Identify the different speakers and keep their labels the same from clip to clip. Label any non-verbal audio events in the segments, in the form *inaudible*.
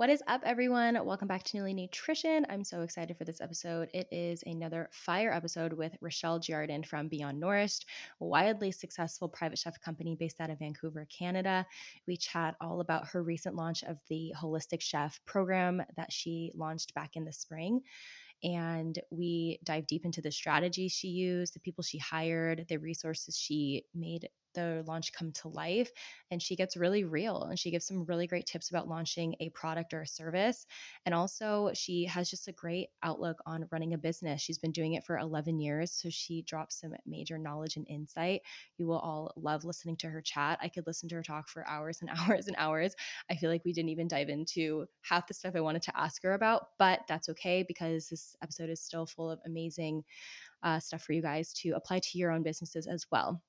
Speaker 1: What is up, everyone? Welcome back to Newly Nutrition. I'm so excited for this episode. It is another fire episode with Rochelle Giardin from Beyond Nourished, a wildly successful private chef company based out of Vancouver, Canada. We chat all about her recent launch of the Holistic Chef program that she launched back in the spring and we dive deep into the strategies she used, the people she hired, the resources she made the launch come to life and she gets really real and she gives some really great tips about launching a product or a service and also she has just a great outlook on running a business. She's been doing it for 11 years so she drops some major knowledge and insight. You will all love listening to her chat. I could listen to her talk for hours and *laughs* hours and hours. I feel like we didn't even dive into half the stuff i wanted to ask her about but that's okay because this episode is still full of amazing uh, stuff for you guys to apply to your own businesses as well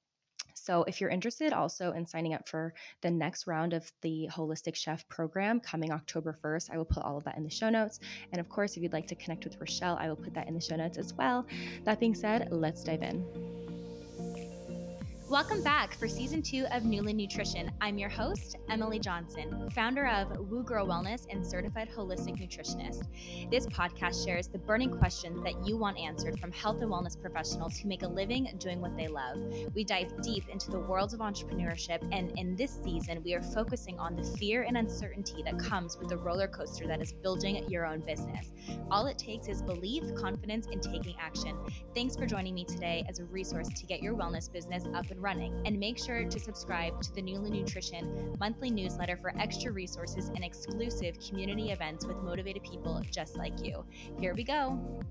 Speaker 1: so, if you're interested also in signing up for the next round of the Holistic Chef program coming October 1st, I will put all of that in the show notes. And of course, if you'd like to connect with Rochelle, I will put that in the show notes as well. That being said, let's dive in. Welcome back for season two of Newly Nutrition. I'm your host, Emily Johnson, founder of Woo Girl Wellness and certified holistic nutritionist. This podcast shares the burning questions that you want answered from health and wellness professionals who make a living doing what they love. We dive deep into the world of entrepreneurship, and in this season, we are focusing on the fear and uncertainty that comes with the roller coaster that is building your own business. All it takes is belief, confidence, and taking action. Thanks for joining me today as a resource to get your wellness business up and running. And make sure to subscribe to the Newly Nutrition monthly newsletter for extra resources and exclusive community events with motivated people just like you. Here we go.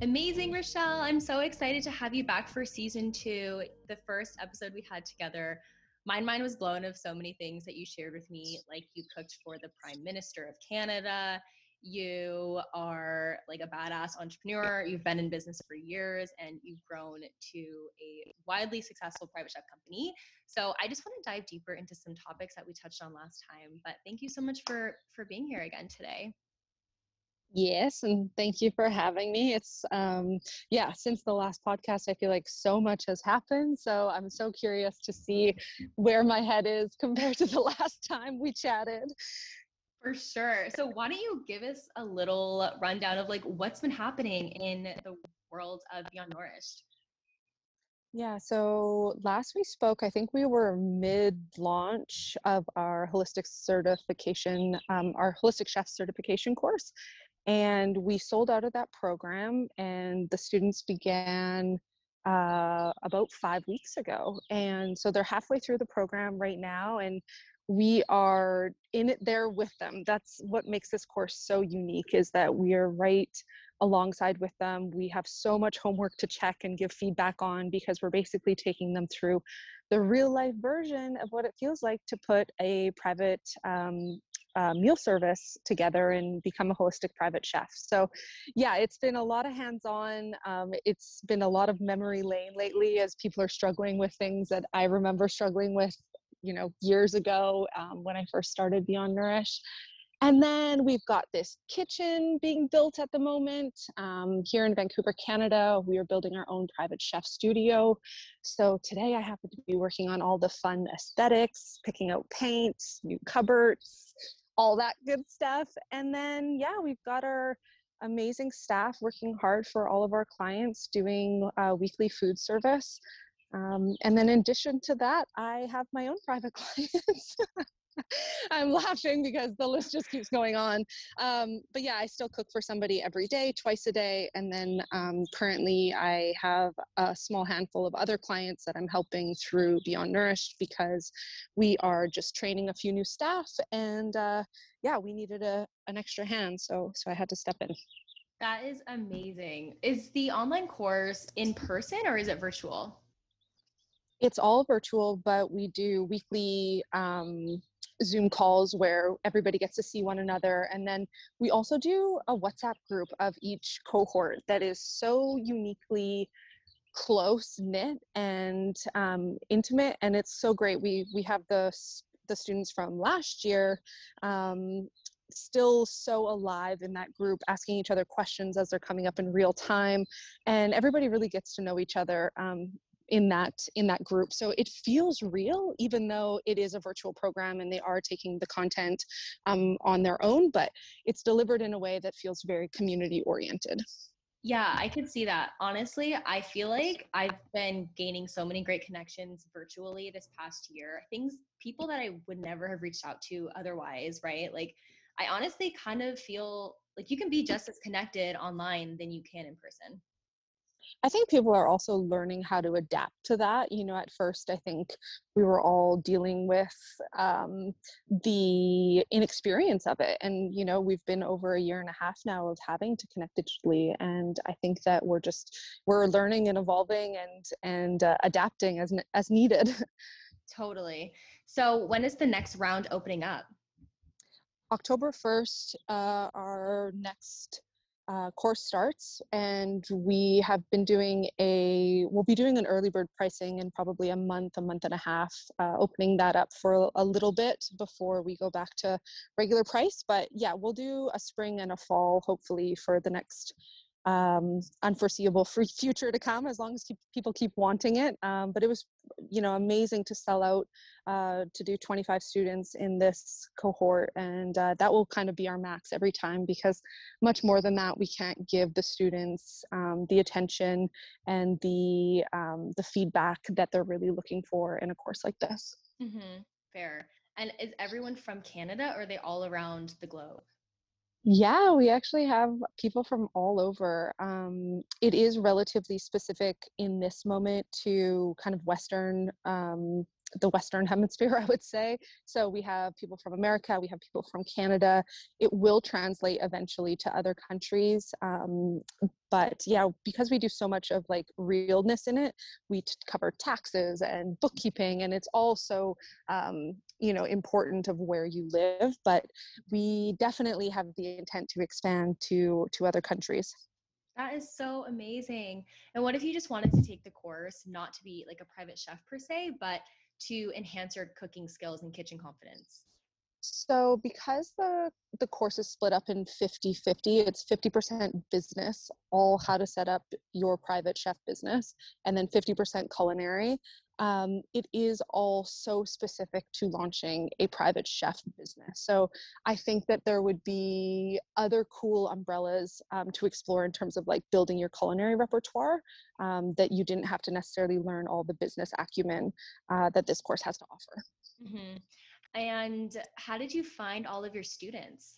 Speaker 1: Amazing, Rochelle. I'm so excited to have you back for season two. The first episode we had together, my mind was blown of so many things that you shared with me. Like you cooked for the Prime Minister of Canada, you are like a badass entrepreneur. You've been in business for years and you've grown to a widely successful private chef company. So I just want to dive deeper into some topics that we touched on last time. But thank you so much for for being here again today.
Speaker 2: Yes, and thank you for having me. It's um yeah, since the last podcast I feel like so much has happened, so I'm so curious to see where my head is compared to the *laughs* last time we chatted.
Speaker 1: For sure. So why don't you give us a little rundown of like what's been happening in the world of Beyond Nourished?
Speaker 2: Yeah, so last we spoke, I think we were mid launch of our holistic certification, um, our holistic chef certification course. And we sold out of that program, and the students began uh, about five weeks ago. And so they're halfway through the program right now. And we are in it there with them that's what makes this course so unique is that we are right alongside with them we have so much homework to check and give feedback on because we're basically taking them through the real life version of what it feels like to put a private um, uh, meal service together and become a holistic private chef. So, yeah, it's been a lot of hands on. Um, it's been a lot of memory lane lately as people are struggling with things that I remember struggling with you know years ago um, when i first started beyond nourish. And then we've got this kitchen being built at the moment um, here in vancouver canada. We are building our own private chef studio. So today i happen to be working on all the fun aesthetics picking out paint new cupboards all that good stuff. And then yeah we've got our amazing staff working hard for all of our clients doing uh, weekly food service um, and then in addition to that, I have my own private *laughs* clients. I'm laughing because the list just keeps going on. Um, but yeah, I still cook for somebody every day, twice a day. And then um, currently, I have a small handful of other clients that I'm helping through Beyond Nourished because we are just training a few new staff. And uh, yeah, we needed a, an extra hand. So, so I had to step in.
Speaker 1: That is amazing. Is the online course in person or is it virtual?
Speaker 2: It's all virtual, but we do weekly um, Zoom calls where everybody gets to see one another. And then we also do a WhatsApp group of each cohort that is so uniquely close knit and um, intimate. And it's so great. We, we have the, the students from last year um, still so alive in that group, asking each other questions as they're coming up in real time. And everybody really gets to know each other. Um, in that in that group so it feels real even though it is a virtual program and they are taking the content um, on their own but it's delivered in a way that feels very community oriented
Speaker 1: yeah, I could see that. Honestly, I feel like I've been gaining so many great connections virtually this past year. Things, people that I would never have reached out to otherwise, right? Like, I honestly kind of feel like you can be just as connected online than you can in person.
Speaker 2: I think people are also learning how to adapt to that. You know, at first, I think we were all dealing with um, the inexperience of it. And, you know, we've been over a year and a half now of having to connect digitally. And I think that we're just, we're learning and evolving and, and uh, adapting as, as needed. *laughs*
Speaker 1: Totally. So when is the next round opening up?
Speaker 2: October 1st, uh, our next uh, course starts and we have been doing a we'll be doing an early bird pricing in probably a month a month and a half uh, opening that up for a little bit before we go back to regular price but yeah we'll do a spring and a fall hopefully for the next um, unforeseeable for future to come as long as keep, people keep wanting it. Um, but it was, you know, amazing to sell out uh, to do 25 students in this cohort, and uh, that will kind of be our max every time because much more than that we can't give the students um, the attention and the um, the feedback that they're really looking for in a course like this.
Speaker 1: Mm-hmm. Fair. And is everyone from Canada, or are they all around the globe?
Speaker 2: Yeah, we actually have people from all over. Um, it is relatively specific in this moment to kind of Western um, the Western *laughs* Hemisphere, I would say. So we have people from America, we have people from Canada. It will translate eventually to other countries. Um, but yeah, because we do so much of like realness in it, we t- cover taxes and bookkeeping, and it's also, um, you know, important of where you live. But we definitely have the intent to expand to to other countries.
Speaker 1: That is so amazing. And what if you just wanted to take the course, not to be like a private chef per se, but to enhance your cooking skills and kitchen confidence?
Speaker 2: So because the the course is split up in 50-50, it's 50% business, all how to set up your private chef business, and then 50% culinary. Um, it is all so specific to launching a private chef business. So I think that there would be other cool umbrellas um, to explore in terms of like building your culinary repertoire um, that you didn't have to necessarily learn all the business acumen uh, that this course has to offer.
Speaker 1: Mm-hmm. And how did you find all of your students?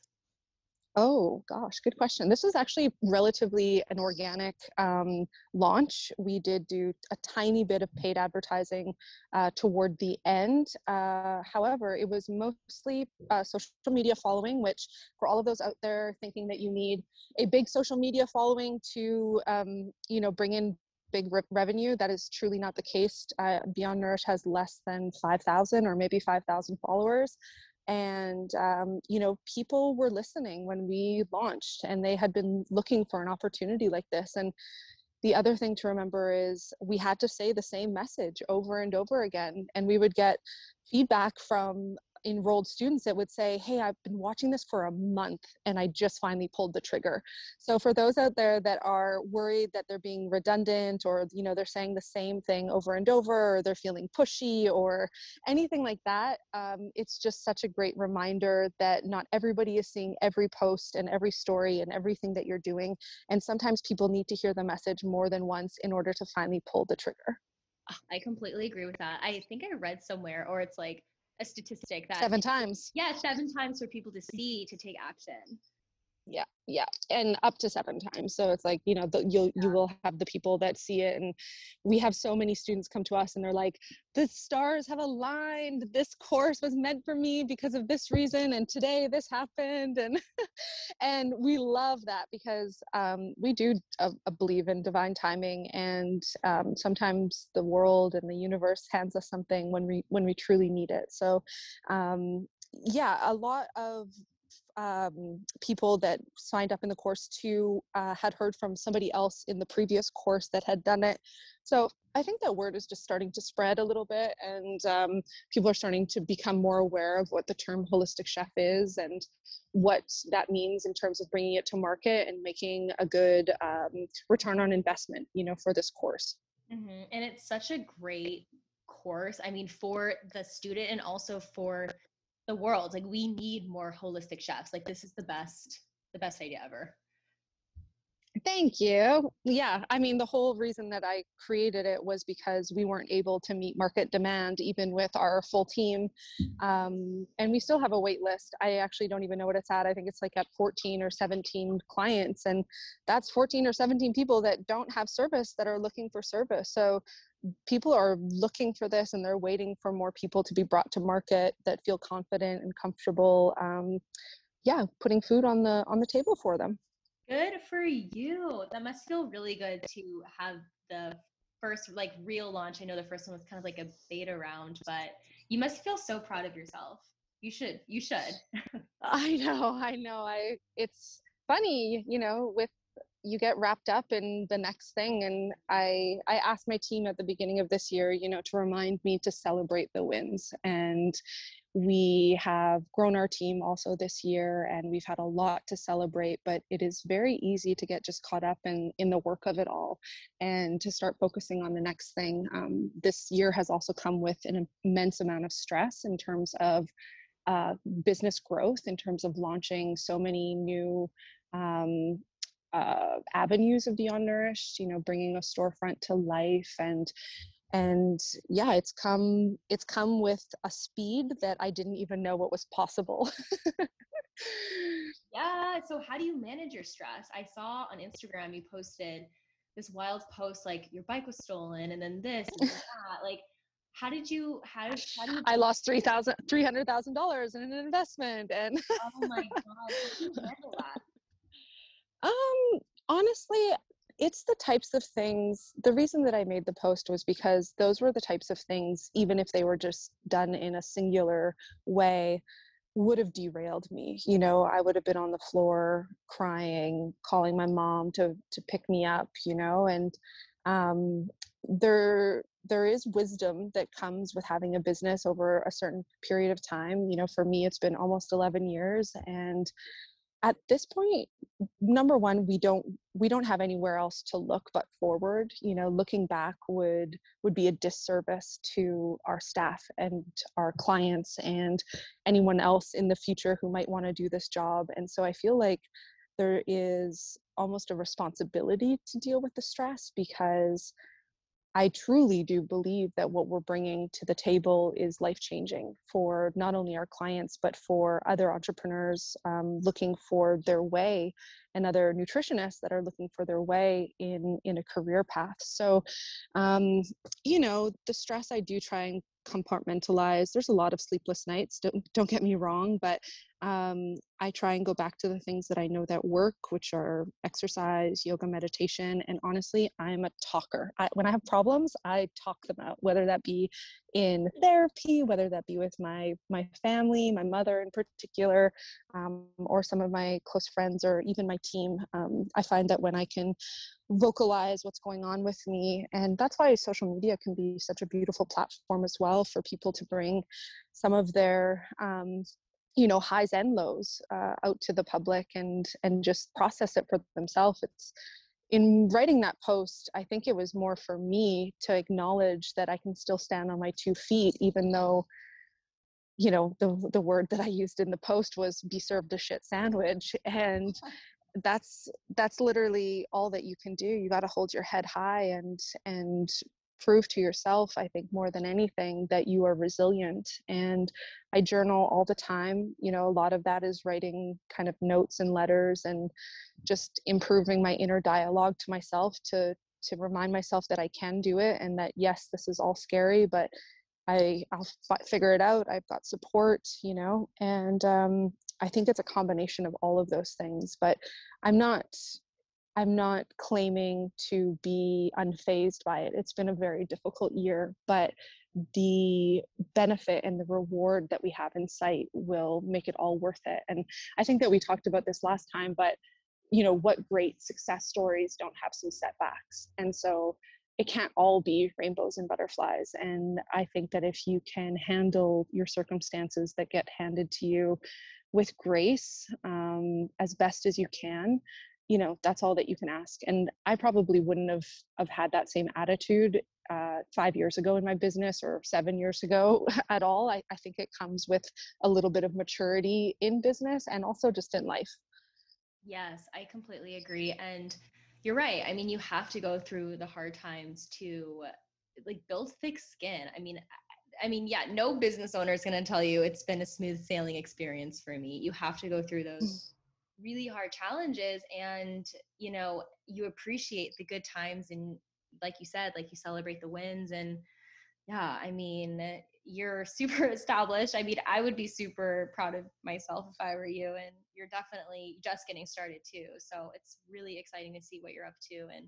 Speaker 2: Oh gosh, good question. This was actually relatively an organic um, launch. We did do a tiny bit of paid advertising uh, toward the end. Uh, however, it was mostly uh, social media following, which for all of those out there thinking that you need a big social media following to, um, you know, bring in big re- revenue. That is truly not the case. Uh, Beyond Nourish has less than 5,000 or maybe 5,000 followers. And, um, you know, people were listening when we launched and they had been looking for an opportunity like this. And the other thing to remember is we had to say the same message over and over again. And we would get feedback from enrolled students that would say, Hey, I've been watching this for a month and I just finally pulled the trigger. So for those out there that are worried that they're being redundant or, you know, they're saying the same thing over and over, or they're feeling pushy or anything like that, um, it's just such a great reminder that not everybody is seeing every post and every story and everything that you're doing. And sometimes people need to hear the message more than once in order to finally pull the trigger.
Speaker 1: I completely agree with that. I think I read somewhere, or it's like a statistic that
Speaker 2: seven times.
Speaker 1: Yeah, seven times for people to see to take action
Speaker 2: yeah yeah and up to seven times so it's like you know the, you'll you will have the people that see it and we have so many students come to us and they're like the stars have aligned. This course was meant for me because of this reason and today this happened and *laughs* and we love that because um, we do uh, believe in divine timing and um, sometimes the world and the universe hands us something when we when we truly need it so um, yeah a lot of um, people that signed up in the course too uh, had heard from somebody else in the previous course that had done it. So I think that word is just starting to spread a little bit, and um, people are starting to become more aware of what the term holistic chef is and what that means in terms of bringing it to market and making a good um, return on investment, you know, for this course.
Speaker 1: Mm-hmm. And it's such a great course. I mean, for the student and also for the world. Like we need more holistic chefs. Like this is the best, the best idea ever.
Speaker 2: Thank you. Yeah, I mean, the whole reason that I created it was because we weren't able to meet market demand even with our full team. Um, and we still have a wait list. I actually don't even know what it's at. I think it's like at 14 or 17 clients. And that's 14 or 17 people that don't have service that are looking for service. So people are looking for this and they're waiting for more people to be brought to market that feel confident and comfortable. Um, yeah, putting food on the on the table for them.
Speaker 1: Good for you. That must feel really good to have the first like real launch. I know the first one was kind of like a beta round, but you must feel so proud of yourself. You should. You should. *laughs*
Speaker 2: I know. I know. I it's funny, you know, with you get wrapped up in the next thing and i i asked my team at the beginning of this year you know to remind me to celebrate the wins and we have grown our team also this year and we've had a lot to celebrate but it is very easy to get just caught up in in the work of it all and to start focusing on the next thing. Um, this year has also come with an immense amount of stress in terms of uh, business growth in terms of launching so many new um, uh, avenues of Beyond Nourished, you know, bringing a storefront to life and and yeah it's come it's come with a speed that i didn't even know what was possible.
Speaker 1: Yeah so how do you manage your stress? I saw on instagram you posted this wild post like your bike was stolen and then this and *laughs* that like how did you how did, how do you
Speaker 2: i lost three thousand three hundred thousand dollars in an investment and
Speaker 1: oh my *laughs* god how do you handle that
Speaker 2: um honestly it's the types of things the reason that i made the post was because those were the types of things even if they were just done in a singular way would have derailed me you know? I would have been on the floor crying calling my mom to to pick me up you know? And um there there is wisdom that comes with having a business over a certain period of time. You know for me it's been almost 11 years and at this point number one we don't we don't have anywhere else to look but forward you know looking back would would be a disservice to our staff and our clients and anyone else in the future who might want to do this job and so i feel like there is almost a responsibility to deal with the stress because I truly do believe that what we're bringing to the table is life changing for not only our clients, but for other entrepreneurs um, looking for their way and other nutritionists that are looking for their way in, in a career path. So, um, you know, the stress I do try and compartmentalize. There's a lot of sleepless nights, don't, don't get me wrong, but um, I try and go back to the things that I know that work, which are exercise, yoga, meditation. And honestly, I'm a talker. I, when I have problems, I talk them out, whether that be in therapy, whether that be with my my family, my mother in particular, um, or some of my close friends, or even my team. Um, I find that when I can vocalize what's going on with me, and that's why social media can be such a beautiful platform as well for people to bring some of their um, you know highs and lows uh, out to the public and and just process it for themselves it's in writing that post i think it was more for me to acknowledge that i can still stand on my two feet even though you know the the word that i used in the post was be served a shit sandwich *laughs* and *laughs* that's that's literally all that you can do. You got to hold your head high and and prove to yourself, I think, more than anything, that you are resilient. And I journal all the time. You know, a lot of that is writing kind of notes and letters and just improving my inner dialogue to myself to to remind myself that I can do it and that yes, this is all scary, but I I'll f- figure it out. I've got support, you know, and um, I think it's a combination of all of those things. But I'm not I'm not claiming to be unfazed by it. It's been a very difficult year, but the benefit and the reward that we have in sight will make it all worth it. And I think that we talked about this last time, but you know, what great success stories don't have some setbacks. And so it can't all be rainbows and butterflies. And I think that if you can handle your circumstances that get handed to you with grace um, as best as you can, you know that's all that you can ask and i probably wouldn't have have had that same attitude uh, five years ago in my business or seven years ago *laughs* at all I, I think it comes with a little bit of maturity in business and also just in life
Speaker 1: yes i completely agree and you're right i mean you have to go through the hard times to like build thick skin i mean I mean, yeah, no business owner is going to tell you it's been a smooth sailing experience for me. You have to go through those mm really hard challenges and you know you appreciate the good times and like you said like you celebrate the wins and yeah i mean you're *laughs* super established. I mean i would be super proud of myself if i were you and you're definitely just getting started too so it's really exciting to see what you're up to and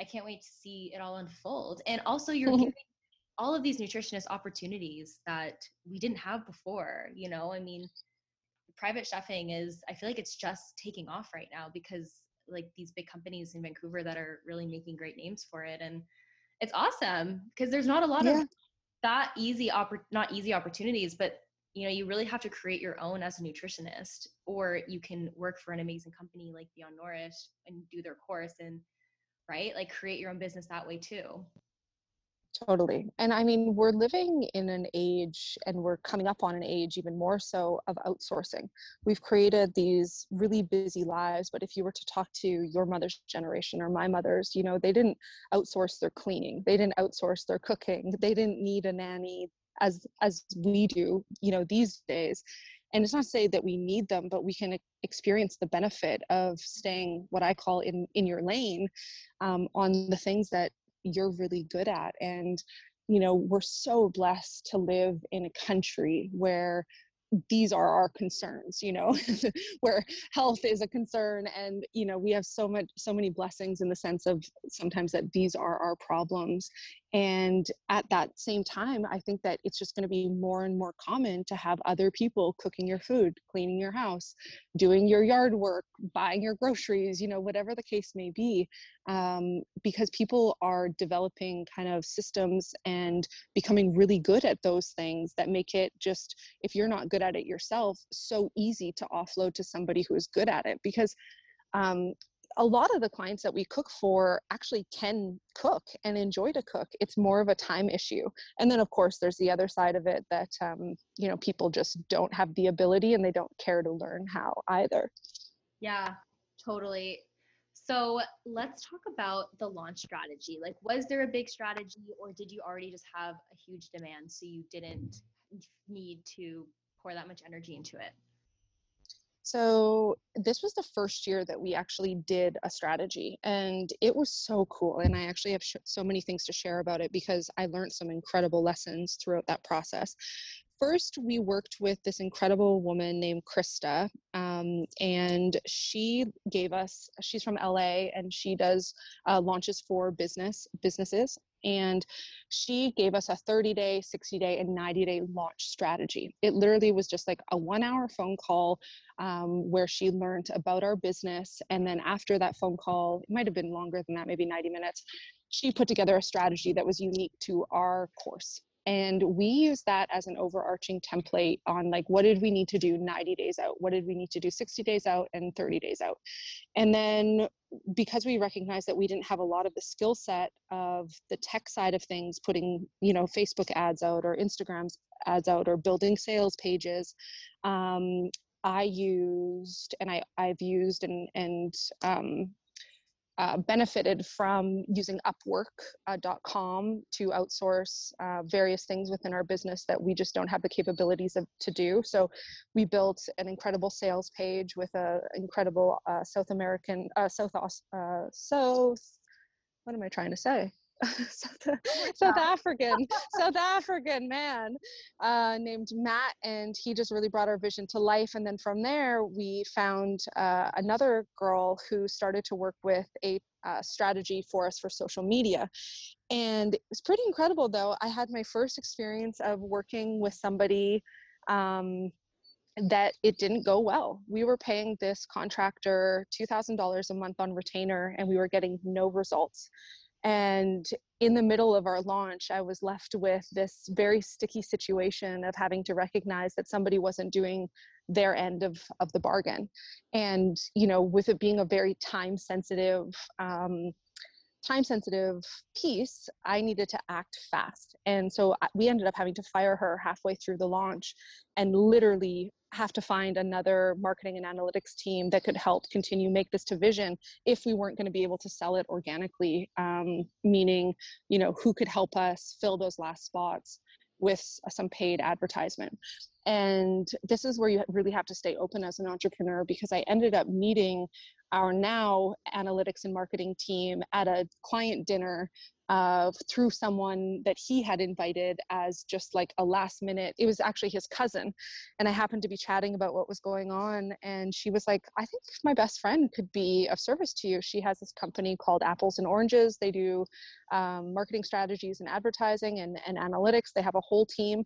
Speaker 1: i can't wait to see it all unfold. And also you're giving *laughs* all of these nutritionist opportunities that we didn't have before you know? I mean private chefing is i feel like it's just taking off right now because like these big companies in vancouver that are really making great names for it and it's awesome because there's not a lot yeah. of that easy oppor- not easy opportunities but you know you really have to create your own as a nutritionist or you can work for an amazing company like beyond nourish and do their course and right like create your own business that way too
Speaker 2: Totally. And I mean, we're living in an age and we're coming up on an age even more so of outsourcing. We've created these really busy lives, but if you were to talk to your mother's generation or my mother's, you know, they didn't outsource their cleaning, they didn't outsource their cooking, they didn't need a nanny as as we do, you know, these days. And it's not to say that we need them, but we can experience the benefit of staying what I call in in your lane um, on the things that you're really good at and you know we're so blessed to live in a country where these are our concerns you know *laughs* where health is a concern and you know we have so much so many blessings in the sense of sometimes that these are our problems and at that same time i think that it's just going to be more and more common to have other people cooking your food cleaning your house doing your yard work buying your groceries you know whatever the case may be um, because people are developing kind of systems and becoming really good at those things that make it just if you're not good at it yourself so easy to offload to somebody who is good at it. Because um, a lot of the clients that we cook for actually can cook and enjoy to cook. It's more of a time issue. And then of course there's the other side of it that um, you know people just don't have the ability and they don't care to learn how either.
Speaker 1: Yeah totally. So let's talk about the launch strategy. Like was there a big strategy or did you already just have a huge demand so you didn't need to pour that much energy into it
Speaker 2: so this was the first year that we actually did a strategy and it was so cool and i actually have sh- so many things to share about it because i learned some incredible lessons throughout that process. First we worked with this incredible woman named krista um, and she gave us she's from la and she does uh, launches for business businesses and she gave us a 30 day 60 day and 90 day launch strategy. It literally was just like a one hour phone call um, where she learned about our business and then after that phone call it might have been longer than that maybe 90 minutes she put together a strategy that was unique to our course and we use that as an overarching template on like what did we need to do 90 days out? What did we need to do 60 days out and 30 days out? And then because we recognized that we didn't have a lot of the skill set of the tech side of things putting you know facebook ads out or instagram's ads out or building sales pages um, i used and I, i've used and and um, uh, benefited from using Upwork.com uh, to outsource uh, various things within our business that we just don't have the capabilities of, to do. So we built an incredible sales page with an incredible South American, South, South, what am I trying to say? *laughs* South, South African, *laughs* South African man uh, named Matt, and he just really brought our vision to life. And then from there, we found uh, another girl who started to work with a uh, strategy for us for social media. And it was pretty incredible, though. I had my first experience of working with somebody. Um, that it didn't go well. We were paying this contractor $2,000 a month on retainer and we were getting no results. And in the middle of our launch, I was left with this very sticky situation of having to recognize that somebody wasn't doing their end of of the bargain and you know with it being a very time sensitive um, time sensitive piece, I needed to act fast. And so we ended up having to fire her halfway through the launch and literally have to find another marketing and analytics team that could help continue make this to vision if we weren't going to be able to sell it organically um, meaning you know who could help us fill those last spots with some paid advertisement. And this is where you really have to stay open as an entrepreneur because i ended up meeting our now analytics and marketing team at a client dinner uh, through someone that he had invited as just like a last minute. It was actually his cousin. And I happened to be chatting about what was going on. And she was like, I think my best friend could be of service to you. She has this company called Apples and Oranges. They do um, marketing strategies and advertising and, and analytics. They have a whole team.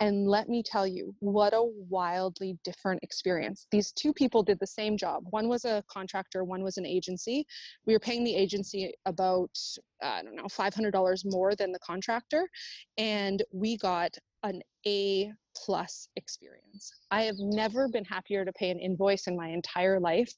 Speaker 2: And let me tell you, what a wildly different experience. These two people did the same job. One was a contractor, one was an agency. We were paying the agency about, I don't know, $500 more than the contractor. And we got an A plus experience. I have never been happier to pay an invoice in my entire life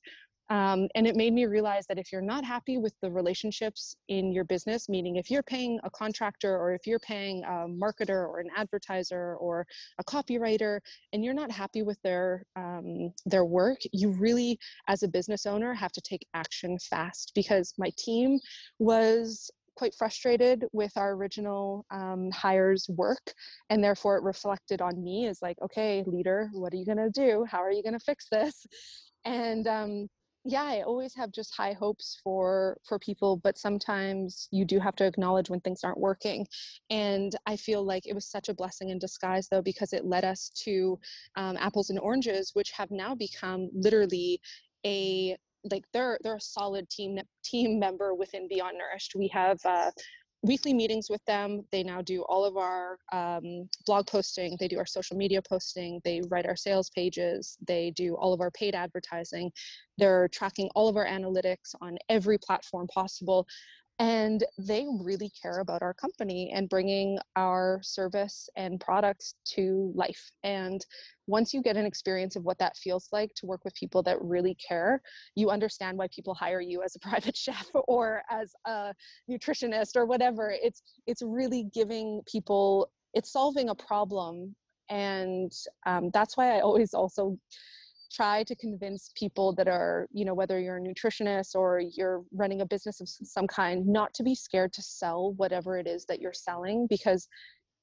Speaker 2: um, and it made me realize that if you're not happy with the relationships in your business, meaning if you're paying a contractor or if you're paying a marketer or an advertiser or a copywriter, and you're not happy with their um, their work, you really, as a business owner, have to take action fast. Because my team was quite frustrated with our original um, hires work and therefore it reflected on me as like okay leader what are you going to do how are you going to fix this and um, yeah i always have just high hopes for for people but sometimes you do have to acknowledge when things aren't working and i feel like it was such a blessing in disguise though because it led us to um, apples and oranges which have now become literally a like they're they're a solid team team member within beyond nourished. We have uh, weekly meetings with them. They now do all of our um, blog posting, they do our social media posting, they write our sales pages, they do all of our paid advertising. They're tracking all of our analytics on every platform possible and they really care about our company and bringing our service and products to life. And once you get an experience of what that feels like to work with people that really care you understand why people hire you as a *laughs* private chef or as a nutritionist or whatever. It's it's really giving people it's solving a problem. And um, that's why i always also try to convince people that are, you know, whether you're a nutritionist or you're running a business of some kind, not to be scared to sell whatever it is that you're selling because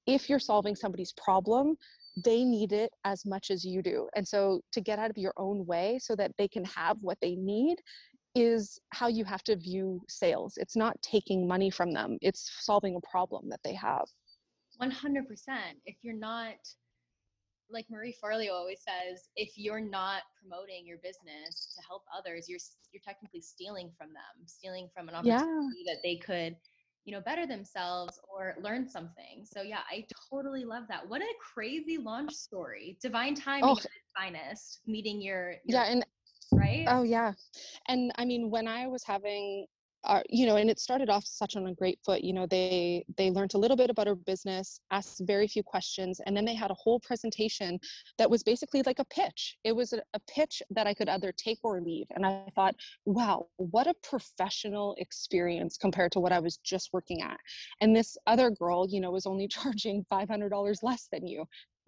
Speaker 2: if you're solving somebody's problem, they need it as much as you do. And so to get out of your own way so that they can have what they need is how you have to view sales. It's not taking money from them, it's solving a problem that they have.
Speaker 1: 100%. If you're not like Marie Forleo always says, if you're not promoting your business to help others, you're you're technically stealing from them, stealing from an opportunity yeah. that they could, you know, better themselves or learn something. So yeah, I totally love that. What a crazy launch story. Divine timing oh. finest, meeting your, your
Speaker 2: Yeah, and
Speaker 1: right?
Speaker 2: Oh yeah. And I mean when I was having are you know and it started off such on a great foot you know they they learned a little bit about our business asked very few questions and then they had a whole presentation that was basically like a pitch. It was a, a pitch that i could either take or leave and i thought wow what a professional experience compared to what i was just working at. And this other girl you know was only *laughs* charging $500 less than you.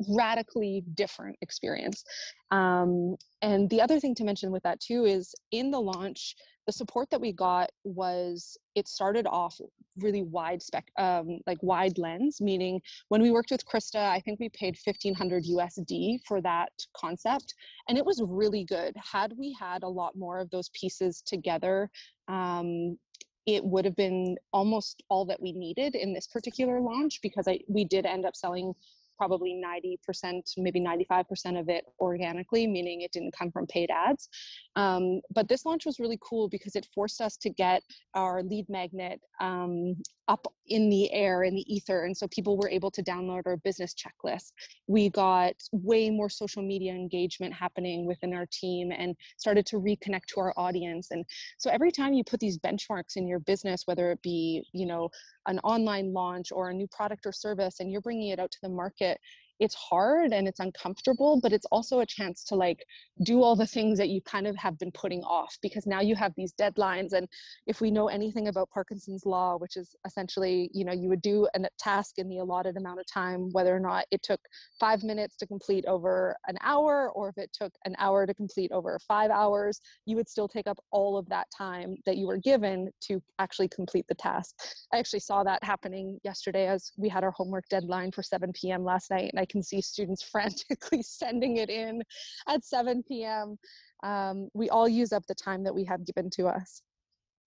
Speaker 2: Radically different experience. Um, and the other thing to mention with that too is in the launch the support that we got was it started off really wide spec um, like wide lens meaning when we worked with krista i think we paid 1500 usd for that concept and it was really good. Had we had a lot more of those pieces together um, it would have been almost all that we needed in this particular launch because I, we did end up selling probably 90%, maybe 95% of it organically, meaning it didn't come from paid ads. Um, but this launch was really cool because it forced us to get our lead magnet um, up in the air, in the ether. And so people were able to download our business checklist. We got way more social media engagement happening within our team and started to reconnect to our audience. And so every time you put these benchmarks in your business, whether it be, you know, an online launch or a new product or service, and you're bringing it out to the market, it's hard and it's uncomfortable, but it's also a chance to like do all the things that you kind of have been putting off because now you have these deadlines. And if we know anything about Parkinson's law, which is essentially, you know, you would do a task in the allotted amount of time, whether or not it took five minutes to complete over an hour, or if it took an hour to complete over five hours, you would still take up all of that time that you were given to actually complete the task. I actually saw that happening yesterday as we had our homework deadline for 7 p.m. last night, and I can see students *laughs* frantically sending it in at 7 p.m. Um, we all use up the time that we have given to us.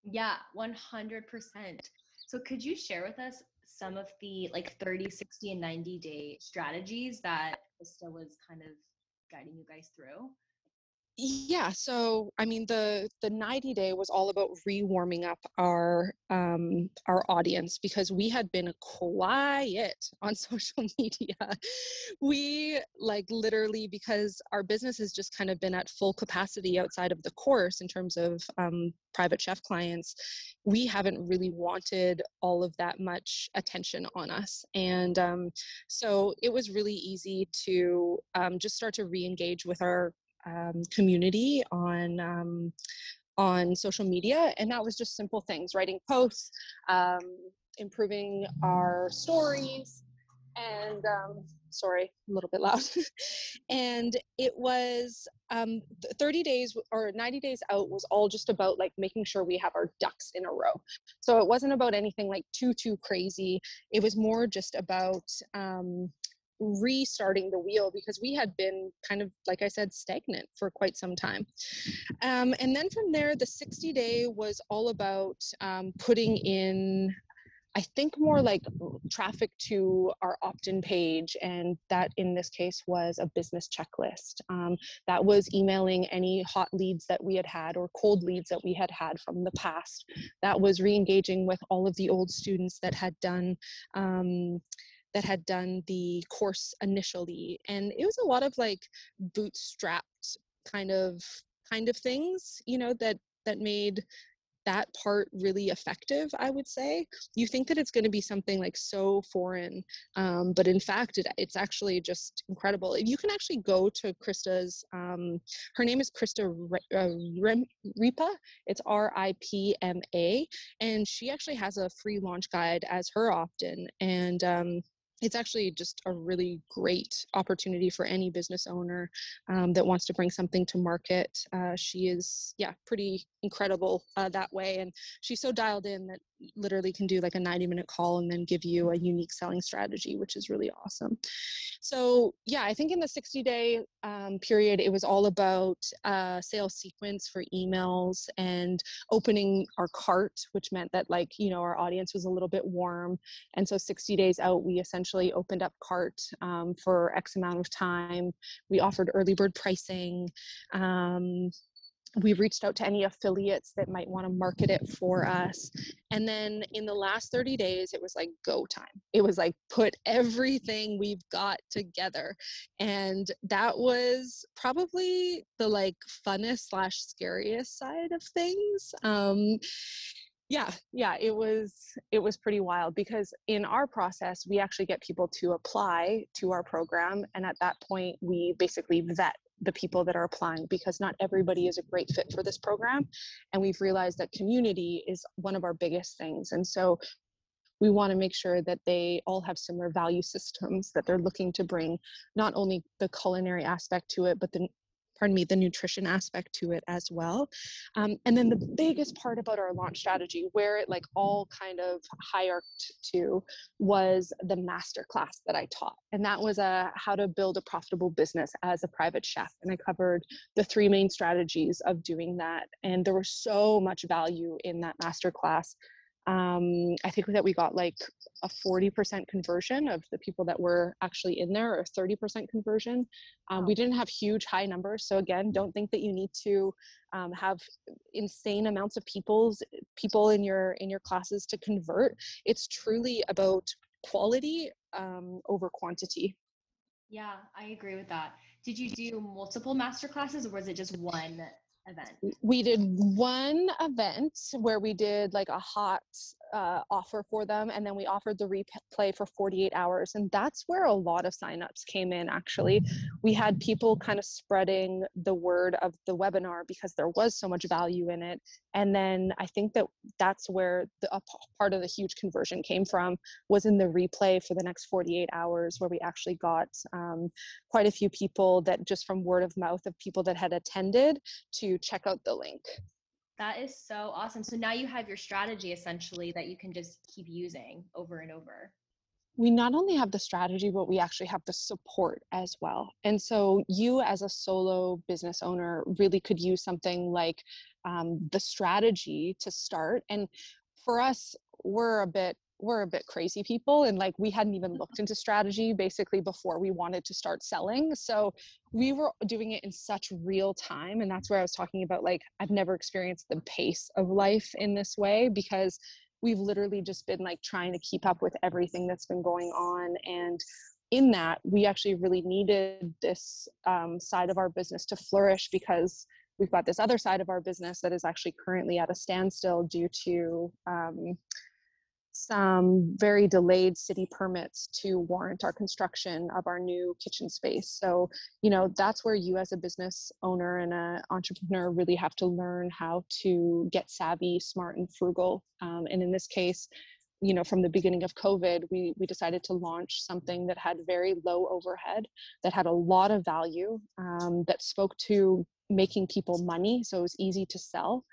Speaker 1: Yeah, 100%. So could you share with us some of the like 30, 60, and 90 day strategies that Krista was kind of guiding you guys through?
Speaker 2: Yeah so i mean the the 90 day was all about rewarming up our um our audience because we had been quiet *laughs* on social media. We like literally because our business has just kind of been at full capacity outside of the course in terms of um, private chef clients we haven't really wanted all of that much attention on us. And um, so it was really easy to um, just start to re-engage with our um, community on um, on social media, and that was just simple things: writing posts, um, improving our stories, and um, sorry, a little bit loud. *laughs* and it was um, 30 days or 90 days out was all just about like making sure we have our ducks in a row. So it wasn't about anything like too too crazy. It was more just about restarting the wheel because we had been kind of like i said stagnant for quite some time um, and then from there the 60 day was all about um, putting in I think more like traffic to our opt in page, and that in this case was a business checklist. Um, that was emailing any hot leads that we had had or cold leads that we had had from the past. That was re engaging with all of the old students that had done. That had done the course initially and it was a lot of like bootstrapped kind of kind of things you know that that made that part really effective i would say. You think that it's going to be something like so foreign um, but in fact it, it's actually just incredible. You can actually go to krista's um, her name is krista ripma it's r-i-p-m-a and she actually has a free launch guide as her opt-in and um, it's actually just a really great opportunity for any business owner um, that wants to bring something to market. Uh, she is, yeah, pretty incredible uh, that way. And she's so dialed in that literally can do like a 90 minute call and then give you a unique selling strategy, which is really awesome. So, yeah, I think in the 60 day um, period, it was all about uh, sales sequence for emails and opening our cart, which meant that, like, you know, our audience was a little bit warm. And so, 60 days out, we essentially opened up cart um, for X amount of time. We offered early bird pricing. Um, we reached out to any affiliates that might want to market it for us. And then in the last 30 days, it was like go time. It was like put everything we've got together. And that was probably the like funnest slash scariest side of things. Um, yeah yeah it was it was pretty wild because in our process we actually get people to apply to our program and at that point we basically vet the people that are applying because not everybody is a great fit for this program. And we've realized that community is one of our biggest things. And so we want to make sure that they all have similar value systems that they're looking to bring not only the culinary aspect to it but the pardon me, the nutrition aspect to it as well. Um, and then the biggest part about our launch strategy, where it like all kind of hierarched to, was the master class that I taught. And that was a how to build a profitable business as a private chef. And I covered the three main strategies of doing that. And there was so much value in that master class um, I think that we got like a 40% conversion of the people that were actually in there, or 30% conversion. Um, we didn't have huge high numbers, so again, don't think that you need to um, have insane amounts of people's people in your in your classes to convert. It's truly about quality um, over quantity.
Speaker 1: Yeah, I agree with that. Did you do multiple master classes, or was it just one event?
Speaker 2: We did one event where we did like a hot uh, offer for them and then we offered the replay for 48 hours and that's where a lot of signups came in actually we had people kind of spreading the word of the webinar because there was so much value in it and then i think that that's where the a part of the huge conversion came from was in the replay for the next 48 hours where we actually got um, quite a few people that just from word of mouth of people that had attended to check out the link
Speaker 1: that is so awesome. So now you have your strategy essentially that you can just keep using over and over.
Speaker 2: We not only have the strategy, but we actually have the support as well. And so, you as a solo business owner really could use something like um, the strategy to start. And for us, we're a bit we're a bit crazy people and like we hadn't even *laughs* looked into strategy basically before we wanted to start selling so we were doing it in such real time and that's where i was talking about like i've never experienced the pace of life in this way because we've literally just been like trying to keep up with everything that's been going on and in that we actually really needed this um, side of our business to flourish because we've got this other side of our business that is actually currently at a standstill due to um, some very delayed city permits to warrant our construction of our new kitchen space. So, you know, that's where you as a business owner and an entrepreneur really have to learn how to get savvy, smart, and frugal. Um, and in this case, you know, from the beginning of COVID, we we decided to launch something that had very low overhead, that had a lot of value, um, that spoke to making people money, so it was easy to sell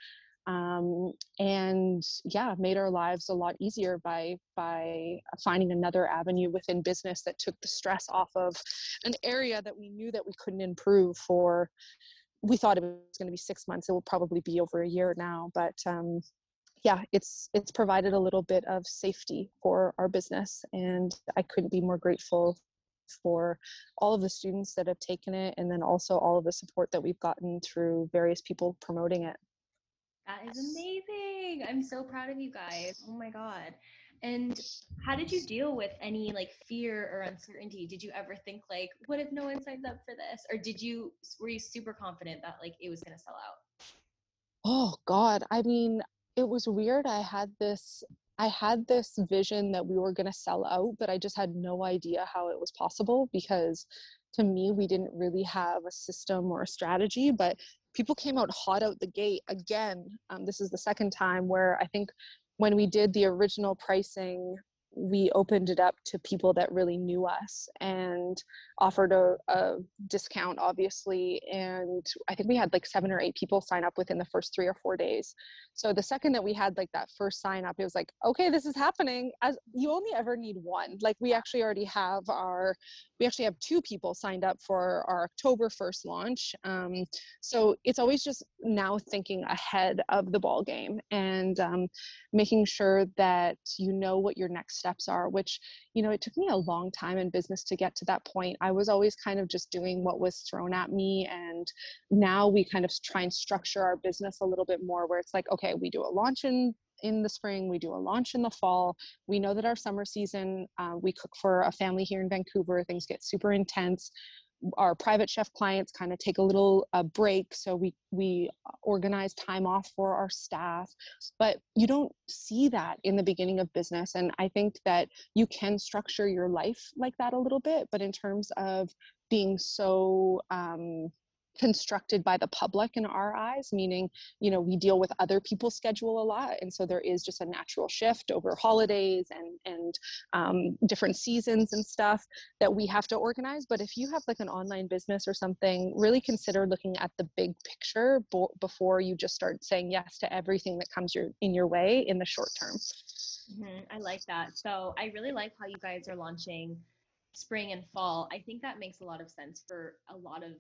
Speaker 2: um, and yeah made our lives a lot easier by by finding another avenue within business that took the stress off of an area that we knew that we couldn't improve for we thought it was going to be six months it will probably be over a year now but um, yeah it's it's provided a little bit of safety for our business and i couldn't be more grateful for all of the students that have taken it and then also all of the support that we've gotten through various people promoting it
Speaker 1: that is amazing. I'm so proud of you guys. Oh my God. And how did you deal with any like fear or uncertainty? Did you ever think like, what if no one signs up for this? Or did you, were you super confident that like it was going to sell out?
Speaker 2: Oh God. I mean, it was weird. I had this, I had this vision that we were going to sell out, but I just had no idea how it was possible because to me, we didn't really have a system or a strategy, but people came out hot out the gate again. Um, this is the second time where I think when we did the original pricing we opened it up to people that really knew us and offered a, a, discount obviously and i think we had like seven or eight people sign up within the first three or four days so the second that we had like that first sign up it was like okay this is happening as you only ever need one like we actually already have our we actually have two people signed up for our october 1st launch um, so it's always just now thinking ahead of the ball game and um, making sure that you know what your next steps are which you know it took me a long time in business to get to that point. I was always kind of just doing what was thrown at me and now we kind of try and structure our business a little bit more where it's like okay we do a launch in in the spring we do a launch in the fall. We know that our summer season uh, we cook for a family here in vancouver things get super intense. Our private chef clients kind of take a little uh, break so we we organize time off for our staff. But you don't see that in the beginning of business and i think that you can structure your life like that a little bit but in terms of being so um, constructed by the public in our eyes meaning you know we deal with other people's schedule a lot and so there is just a natural shift over holidays and and um, different seasons and stuff that we have to organize but if you have like an online business or something really consider looking at the big picture bo- before you just start saying yes to everything that comes your in your way in the short term
Speaker 1: mm-hmm. i like that so i really like how you guys are launching spring and fall, I think that makes a lot of sense for a lot of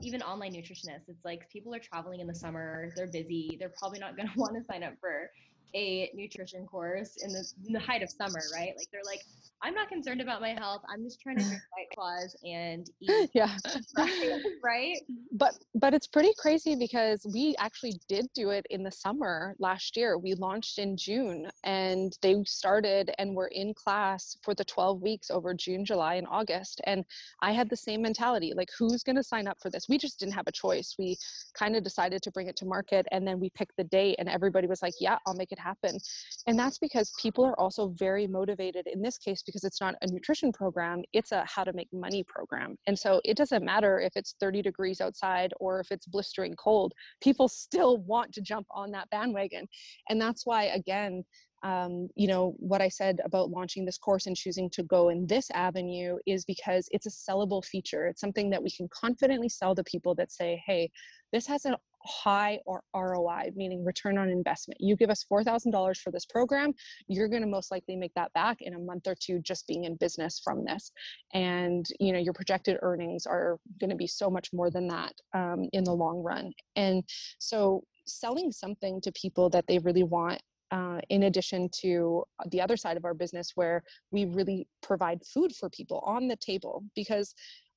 Speaker 1: even online nutritionists. It's like people are traveling in the summer, they're busy, they're probably not going *laughs* to want to sign up for a nutrition course in the, in the height of summer, right? Like they're like, I'm not concerned about my health. I'm just trying to *laughs* drink white claws and eat *laughs*
Speaker 2: yeah. *laughs*
Speaker 1: right?
Speaker 2: But but it's pretty crazy because we actually did do it in the summer last year. We launched in June and they started and were in class for the 12 weeks over June, July, and August. And I had the same mentality like, who's going to sign up for this? We just didn't have a choice. We kind of decided to bring it to market and then we picked the date, and everybody was like, yeah, I'll make it happen. And that's because people are also very motivated in this case because it's not a nutrition program, it's a how to make money program. And so it doesn't matter if it's 30 degrees outside or if it's blistering cold, people still want to jump on that bandwagon. And that's why, again, um, you know, what I said about launching this course and choosing to go in this avenue is because it's a sellable feature. It's something that we can confidently sell to people that say, hey, this has a high or ROI, meaning return on investment. You give us $4,000 for this program, you're going to most likely make that back in a month or two just being in business from this. And, you know, your projected earnings are going to be so much more than that um, in the long run. And so selling something to people that they really want uh, in addition to the other side of our business where we really provide food for people on the table because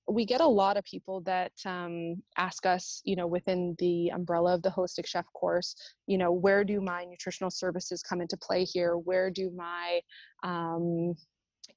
Speaker 2: we get a lot of people that um, ask us you know within the umbrella of the holistic chef course you know where do my nutritional services come into play here? Where do my um,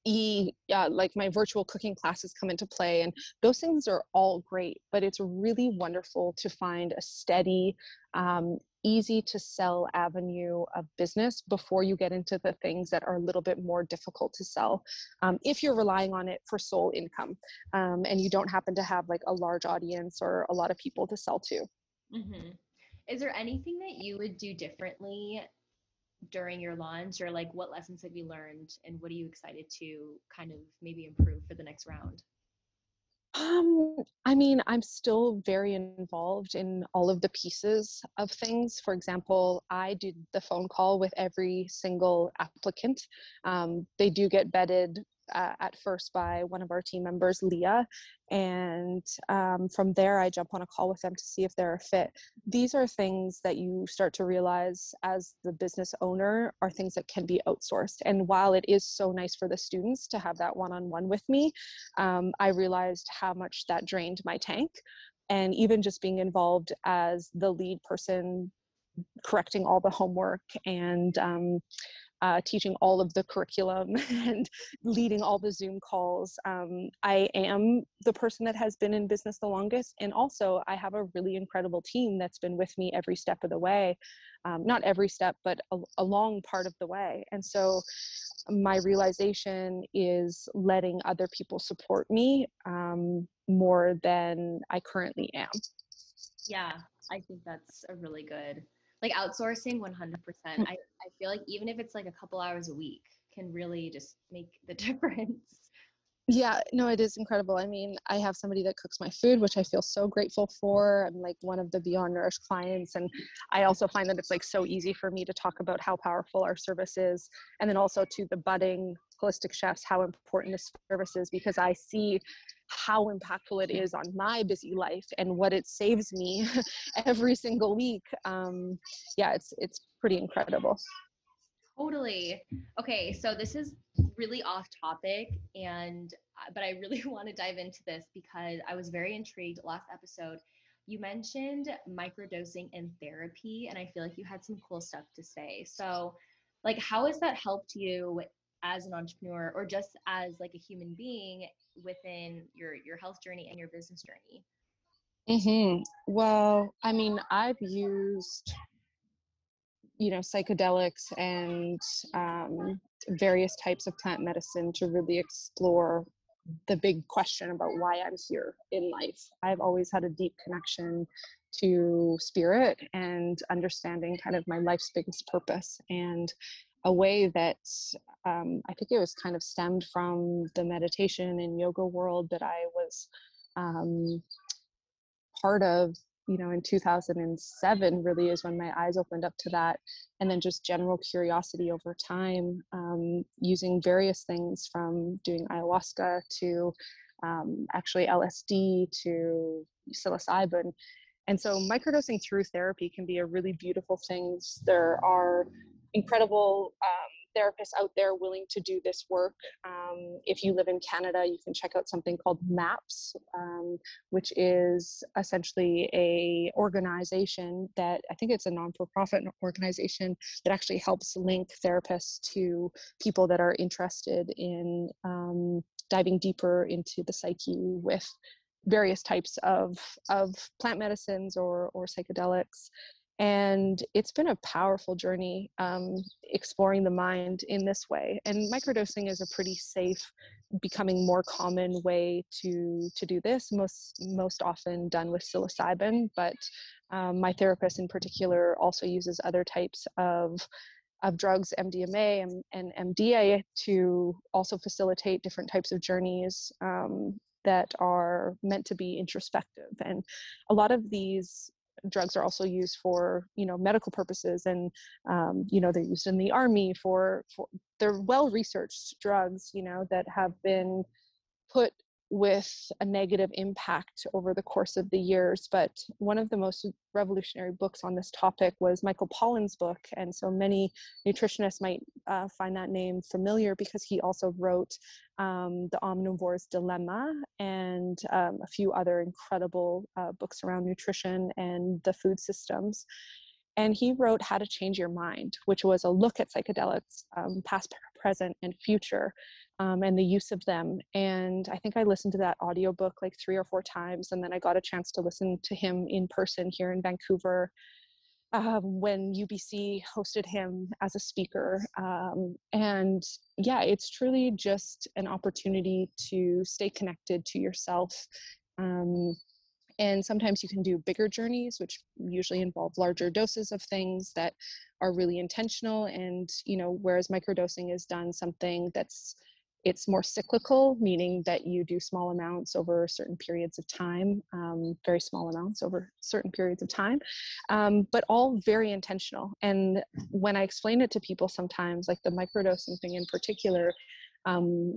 Speaker 2: e uh, like my virtual cooking classes come into play? And those things are all great but it's really wonderful to find a steady um, easy to sell avenue of business before you get into the things that are a little bit more difficult to sell um, if you're relying on it for sole income um, and you don't happen to have like a large audience or a lot of people to sell to
Speaker 1: mm-hmm. is there anything that you would do differently during your launch or like what lessons have you learned and what are you excited to kind of maybe improve for the next round
Speaker 2: um, I mean, I'm still very involved in all of the pieces of things. For example, I do the phone call with every single applicant. Um, they do get vetted uh, at first by one of our team members, Leah. And um, from there, I jump on a call with them to see if they're a fit. These are things that you start to realize as the business owner are things that can be outsourced. And while it is so nice for the students to have that one on one with me, um, I realized how much that drained my tank. And even just being involved as the lead person correcting all the homework and um, uh, teaching all of the curriculum *laughs* and leading all the Zoom calls. Um, I am the person that has been in business the longest. And also, I have a really incredible team that's been with me every step of the way. Um, not every step, but a, a long part of the way. And so, my realization is letting other people support me um, more than I currently am.
Speaker 1: Yeah, I think that's a really good like outsourcing 100% mm. I, I feel like even if it's like a couple hours a week can really just make the *laughs* difference.
Speaker 2: Yeah no it is incredible. I mean i have somebody that cooks my food which i feel so grateful for. I'm like one of the beyond nourish clients and i also find that it's like so easy for me to talk about how powerful our service is. And then also to the budding holistic chefs how important this service is because i see how impactful it is on my busy life and what it saves me *laughs* every single week. Um, yeah it's it's pretty incredible.
Speaker 1: Totally. Okay so this is really off topic and uh, but i really *laughs* want to dive into this because i was very intrigued last episode. You mentioned microdosing and therapy and i feel like you had some cool stuff to say. So like how has that helped you as an entrepreneur or just as like a human being within your your health journey and your business journey
Speaker 2: mm-hmm. well i mean i've used you know psychedelics and um, various types of plant medicine to really explore the big question about why i'm here in life i've always had a deep connection to spirit and understanding kind of my life's biggest purpose and a way that um, I think it was kind of stemmed from the meditation and yoga world that I was um, part of. You know, in 2007, really is when my eyes opened up to that, and then just general curiosity over time, um, using various things from doing ayahuasca to um, actually LSD to psilocybin. And so, microdosing through therapy can be a really beautiful thing. There are incredible um, therapists out there willing to do this work. Um, if you live in Canada, you can check out something called MAPS, um, which is essentially a organization that I think it's a non-for-profit organization that actually helps link therapists to people that are interested in um, diving deeper into the psyche with various types of of plant medicines or or psychedelics and it's been a powerful journey um, exploring the mind in this way and microdosing is a pretty safe becoming more common way to to do this most most often done with psilocybin but um, my therapist in particular also uses other types of of drugs mdma and, and mda to also facilitate different types of journeys um, that are meant to be introspective and a lot of these drugs are also used for you know medical purposes and um, you know they're used in the army for, for they're well researched drugs you know that have been put with a negative impact over the course of the years. But one of the most revolutionary books on this topic was Michael Pollan's book. And so many nutritionists might uh, find that name familiar because he also wrote um, The Omnivore's Dilemma and um, a few other incredible uh, books around nutrition and the food systems. And he wrote How to Change Your Mind, which was a look at psychedelics, um, past, present, and future um, and the use of them. And I think I listened to that audiobook like three or four times. And then I got a chance to listen to him in person here in Vancouver uh, when UBC hosted him as a speaker. Um, and yeah, it's truly just an opportunity to stay connected to yourself. Um, and sometimes you can do bigger journeys, which usually involve larger doses of things that are really intentional. And, you know, whereas microdosing is done something that's it's more cyclical, meaning that you do small amounts over certain periods of time, um, very small amounts over certain periods of time, um, but all very intentional. And when I explain it to people sometimes, like the microdosing thing in particular, um,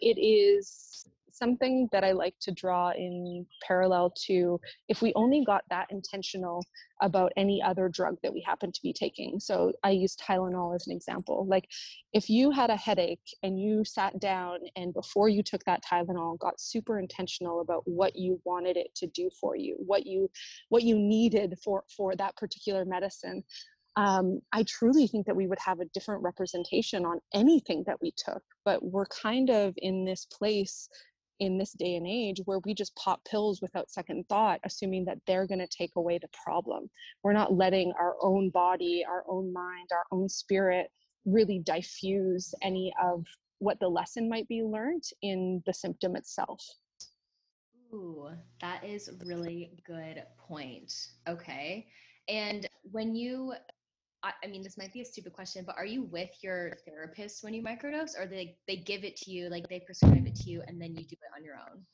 Speaker 2: it is something that I like to draw in parallel to if we only got that intentional about any other drug that we happen to be taking. So I use Tylenol as an example. Like if you had a headache and you sat down and before you took that Tylenol got super intentional about what you wanted it to do for you, what you what you needed for for that particular medicine, um, I truly think that we would have a different representation on anything that we took. But we're kind of in this place in this day and age where we just pop pills without second thought, assuming that they're going to take away the problem. We're not letting our own body, our own mind, our own spirit really diffuse any of what the lesson might be learned in the symptom itself.
Speaker 1: Ooh, that is really good point. Okay. And when you I, I mean, this might be a stupid question, but are you with your therapist when you microdose, or they they give it to you, like they prescribe it to you, and then you do it on your own?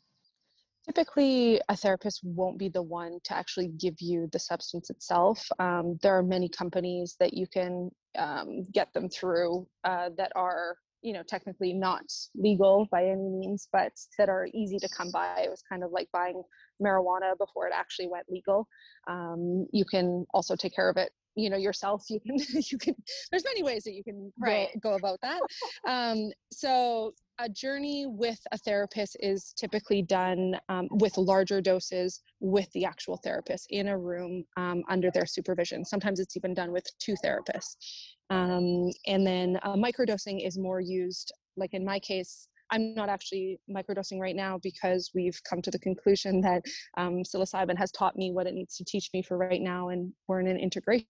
Speaker 2: Typically, a therapist won't be the one to actually give you the substance itself. Um, there are many companies that you can um, get them through uh, that are, you know, technically not legal by any means, but that are easy to come by. It was kind of like buying marijuana before it actually went legal. Um, you can also take care of it you know yourself you can *laughs* you can there's many ways that you can right. go, go about that. Um, so a journey with a therapist is typically done um, with larger doses with the actual therapist in a room um, under their supervision. Sometimes it's even done with two therapists. Um, and then uh, microdosing is more used like in my case I'm not actually microdosing right now because we've come to the conclusion that um, psilocybin has taught me what it needs to teach me for right now, and we're in an integration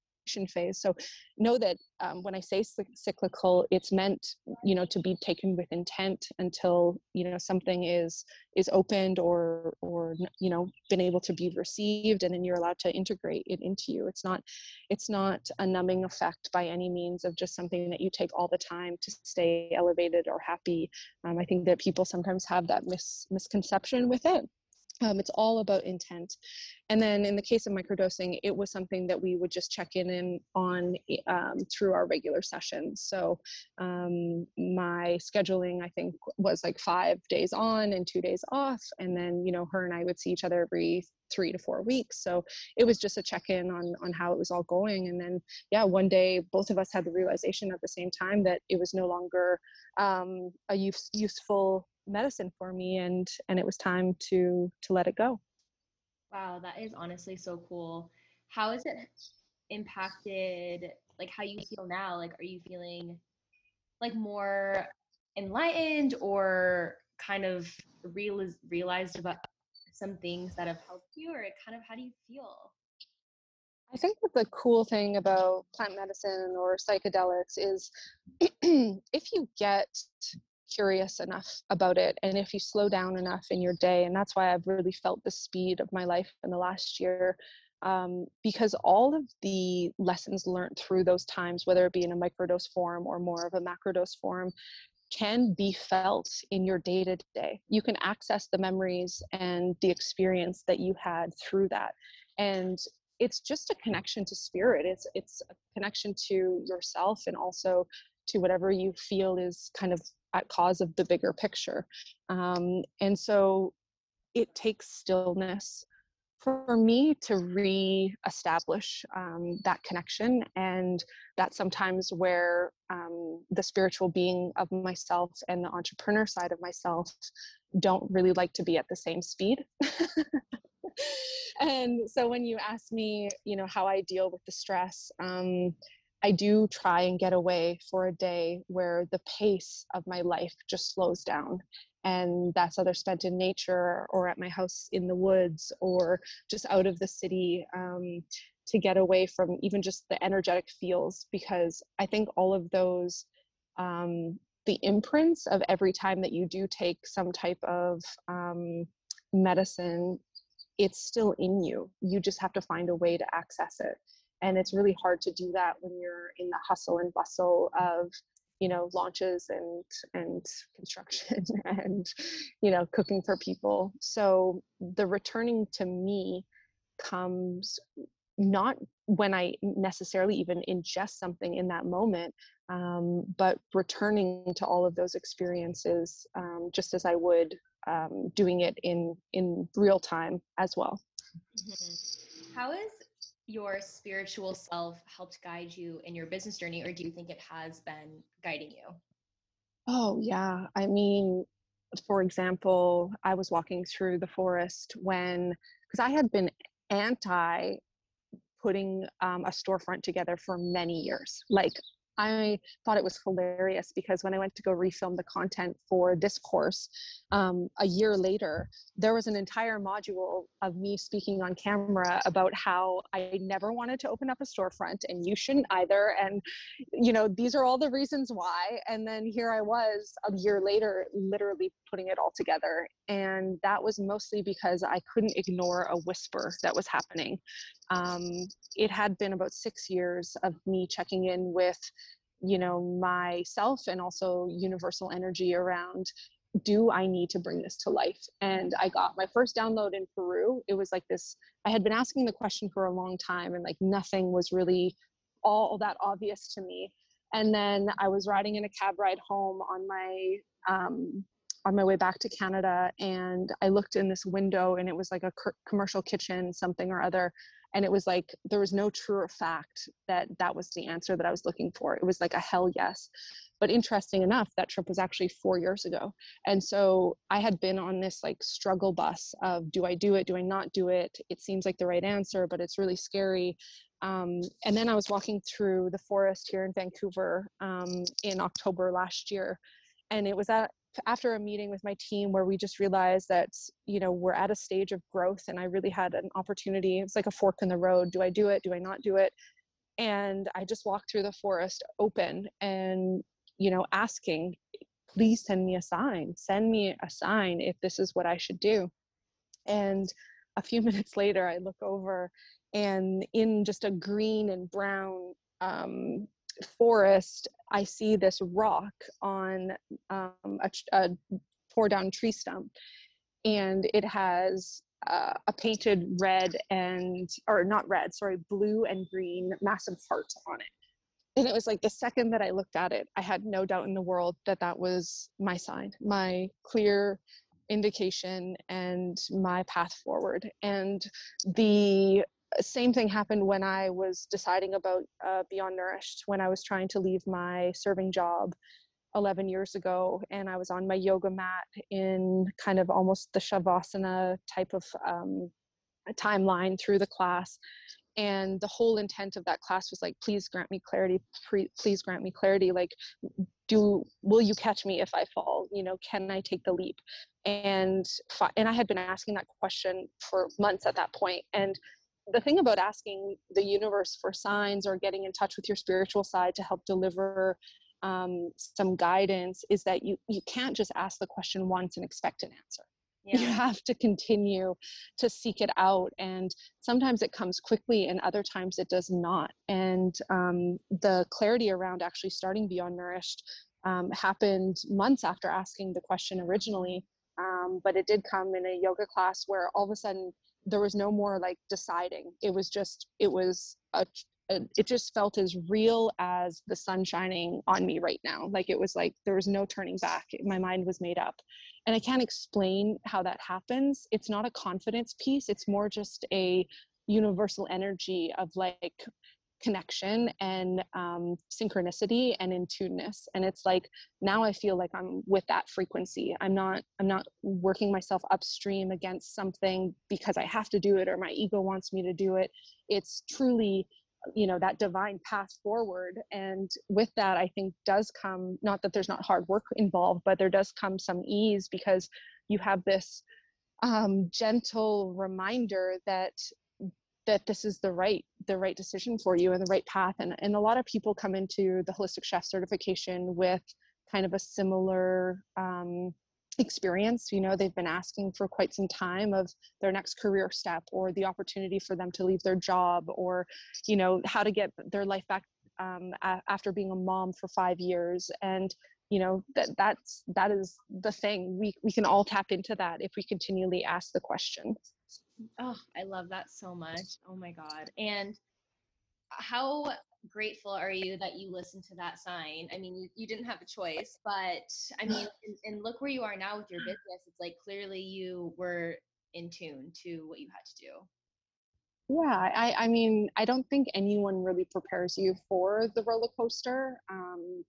Speaker 2: phase. So know that um, when I say cyclical, it's meant, you know, to be taken with intent until, you know, something is is opened or or you know been able to be received, and then you're allowed to integrate it into you. It's not it's not a numbing effect by any means of just something that you take all the time to stay elevated or happy. Um, I think that people sometimes have that mis- misconception with it. Um, it's all about intent. And then in the case of microdosing, it was something that we would just check in, on um, through our regular sessions. So um, my scheduling, I think, was like five days on and two days off. And then, you know, her and I would see each other every three to four weeks. So it was just a check in on on how it was all going. And then, yeah, one day both of us had the realization at the same time that it was no longer um, a use, useful medicine for me and and it was time to to let it go.
Speaker 1: Wow that is honestly so cool. How has it impacted like how you feel now? Like are you feeling like more enlightened or kind of real- realized about some things that have helped you or kind of how do you feel?
Speaker 2: I think that the cool thing about plant medicine or psychedelics is *clears throat* if you get curious enough about it and if you slow down enough in your day and that's why i've really felt the speed of my life in the last year um, because all of the lessons learned through those times whether it be in a microdose form or more of a macrodose form can be felt in your day to day you can access the memories and the experience that you had through that and it's just a connection to spirit. It's it's a connection to yourself and also to whatever you feel is kind of at cause of the bigger picture. Um, and so it takes stillness for me to re-establish um, that connection and that's sometimes where um, the spiritual being of myself and the entrepreneur side of myself don't really like to be at the same speed *laughs* and so when you ask me you know how i deal with the stress um, I do try and get away for a day where the pace of my life just slows down. And that's either spent in nature or at my house in the woods or just out of the city um, to get away from even just the energetic feels. Because I think all of those, um, the imprints of every time that you do take some type of um, medicine, it's still in you. You just have to find a way to access it and it's really hard to do that when you're in the hustle and bustle of you know launches and and construction *laughs* and you know cooking for people so the returning to me comes not when i necessarily even ingest something in that moment um, but returning to all of those experiences um, just as i would um, doing it in in real time as well
Speaker 1: mm-hmm. How is your spiritual self helped guide you in your business journey, or do you think it has been guiding you?
Speaker 2: Oh, yeah. I mean, for example, I was walking through the forest when, because I had been anti putting um, a storefront together for many years. Like I thought it was hilarious because when I went to go refilm the content for this course, um, a year later, there was an entire module of me speaking on camera about how I never wanted to open up a storefront and you shouldn't either. And, you know, these are all the reasons why. And then here I was a year later, literally putting it all together. And that was mostly because I couldn't ignore a whisper that was happening. Um, it had been about six years of me checking in with you know myself and also universal energy around do I need to bring this to life? And I got my first download in Peru. It was like this, I had been asking the question for a long time and like nothing was really all that obvious to me. And then I was riding in a cab ride home on my um, on my way back to Canada and I looked in this window and it was like a commercial kitchen, something or other and it was like there was no truer fact that that was the answer that i was looking for. It was like a hell yes. But interesting enough that trip was actually four years ago and so i had been on this like struggle bus of do i do it? Do i not do it? It seems like the right answer but it's really scary. Um, and then i was walking through the forest here in vancouver um, in october last year and it was at after a meeting with my team where we just realized that you know we're at a stage of growth and i really had an opportunity it's like a fork in the road do i do it do i not do it? And i just walked through the forest open and you know asking please send me a sign send me a sign if this is what i should do. And a few *laughs* minutes later i look over and in just a green and brown um, forest, I see this rock on um, a, a tore down tree stump. And it has uh, a painted red and or not red sorry blue and green massive heart on it and it was like the second that i looked at it i had no doubt in the world that that was my sign my clear indication and my path forward and the same thing happened when i was deciding about uh, beyond nourished when i was trying to leave my serving job 11 years ago and i was on my yoga mat in kind of almost the shavasana type of um, timeline through the class and the whole intent of that class was like please grant me clarity please grant me clarity like do will you catch me if i fall? You know can i take the leap? And and i had been asking that question for months at that point and the thing about asking the universe for signs or getting in touch with your spiritual side to help deliver um, some guidance is that you you can't just ask the question once and expect an answer yeah. you have to continue to seek it out and sometimes it comes quickly and other times it does not and um, the clarity around actually starting beyond nourished um, happened months after asking the question originally um, but it did come in a yoga class where all of a sudden there was no more like deciding. It was just it was a, it just felt as real as the sun shining on me right now. Like it was like there was no turning back. My mind was made up. And i can't explain how that happens. It's not a confidence piece. It's more just a universal energy of like connection and um, synchronicity and in tuneness and it's like now i feel like i'm with that frequency. I'm not i'm not working myself upstream against something because i have to do it or my ego wants me to do it. It's truly you know that divine path forward and with that i think does come not that there's not hard work involved but there does come some ease because you have this um, gentle reminder that that this is the right the right decision for you and the right path and, and a lot of people come into the holistic chef certification with kind of a similar um, experience you know they've been asking for quite some time of their next career step or the opportunity for them to leave their job or you know how to get their life back um, a- after being a mom for five years and you know that that's that is the thing. We we can all tap into that if we continually ask the question
Speaker 1: oh i love that so much oh my god and how grateful are you that you listened to that sign? I mean, you, you didn't have a choice, but I *laughs* mean, and, and look where you are now with your business. It's like clearly you were in tune to what you had to do.
Speaker 2: Yeah, I, I mean, I don't think anyone really prepares you for the roller coaster. Um,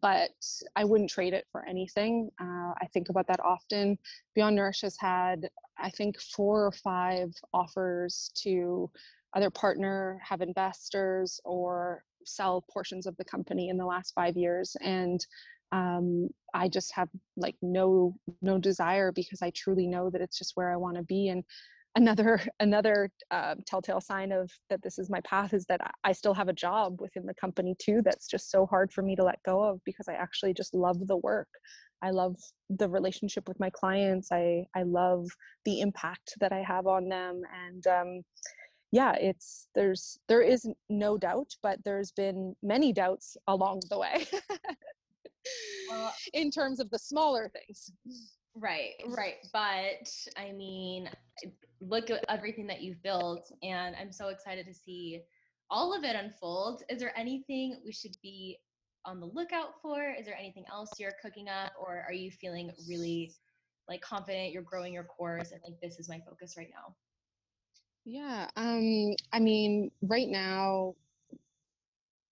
Speaker 2: but I wouldn't trade it for anything. Uh, I think about that often. Beyond Nourish has had, I think, four or five offers to either partner, have investors, or sell portions of the company in the last five years. And um, I just have like no no desire because I truly know that it's just where I want to be. And another *laughs* another uh, telltale sign of that this is my path is that I still have a job within the company too. That's just so hard for me to let go of because I actually just love the work. I love the relationship with my clients. I I love the impact that I have on them, and um, yeah it's there's there is no doubt but there's been many doubts along the way well, *laughs* in terms of the smaller things
Speaker 1: right right but i mean look at everything that you've built and i'm so excited to see all of it unfold. Is there anything we should be on the lookout for? Is there anything else you're cooking up or are you feeling really like confident you're growing your course and like this is my focus right now?
Speaker 2: Yeah, um, I mean, right now,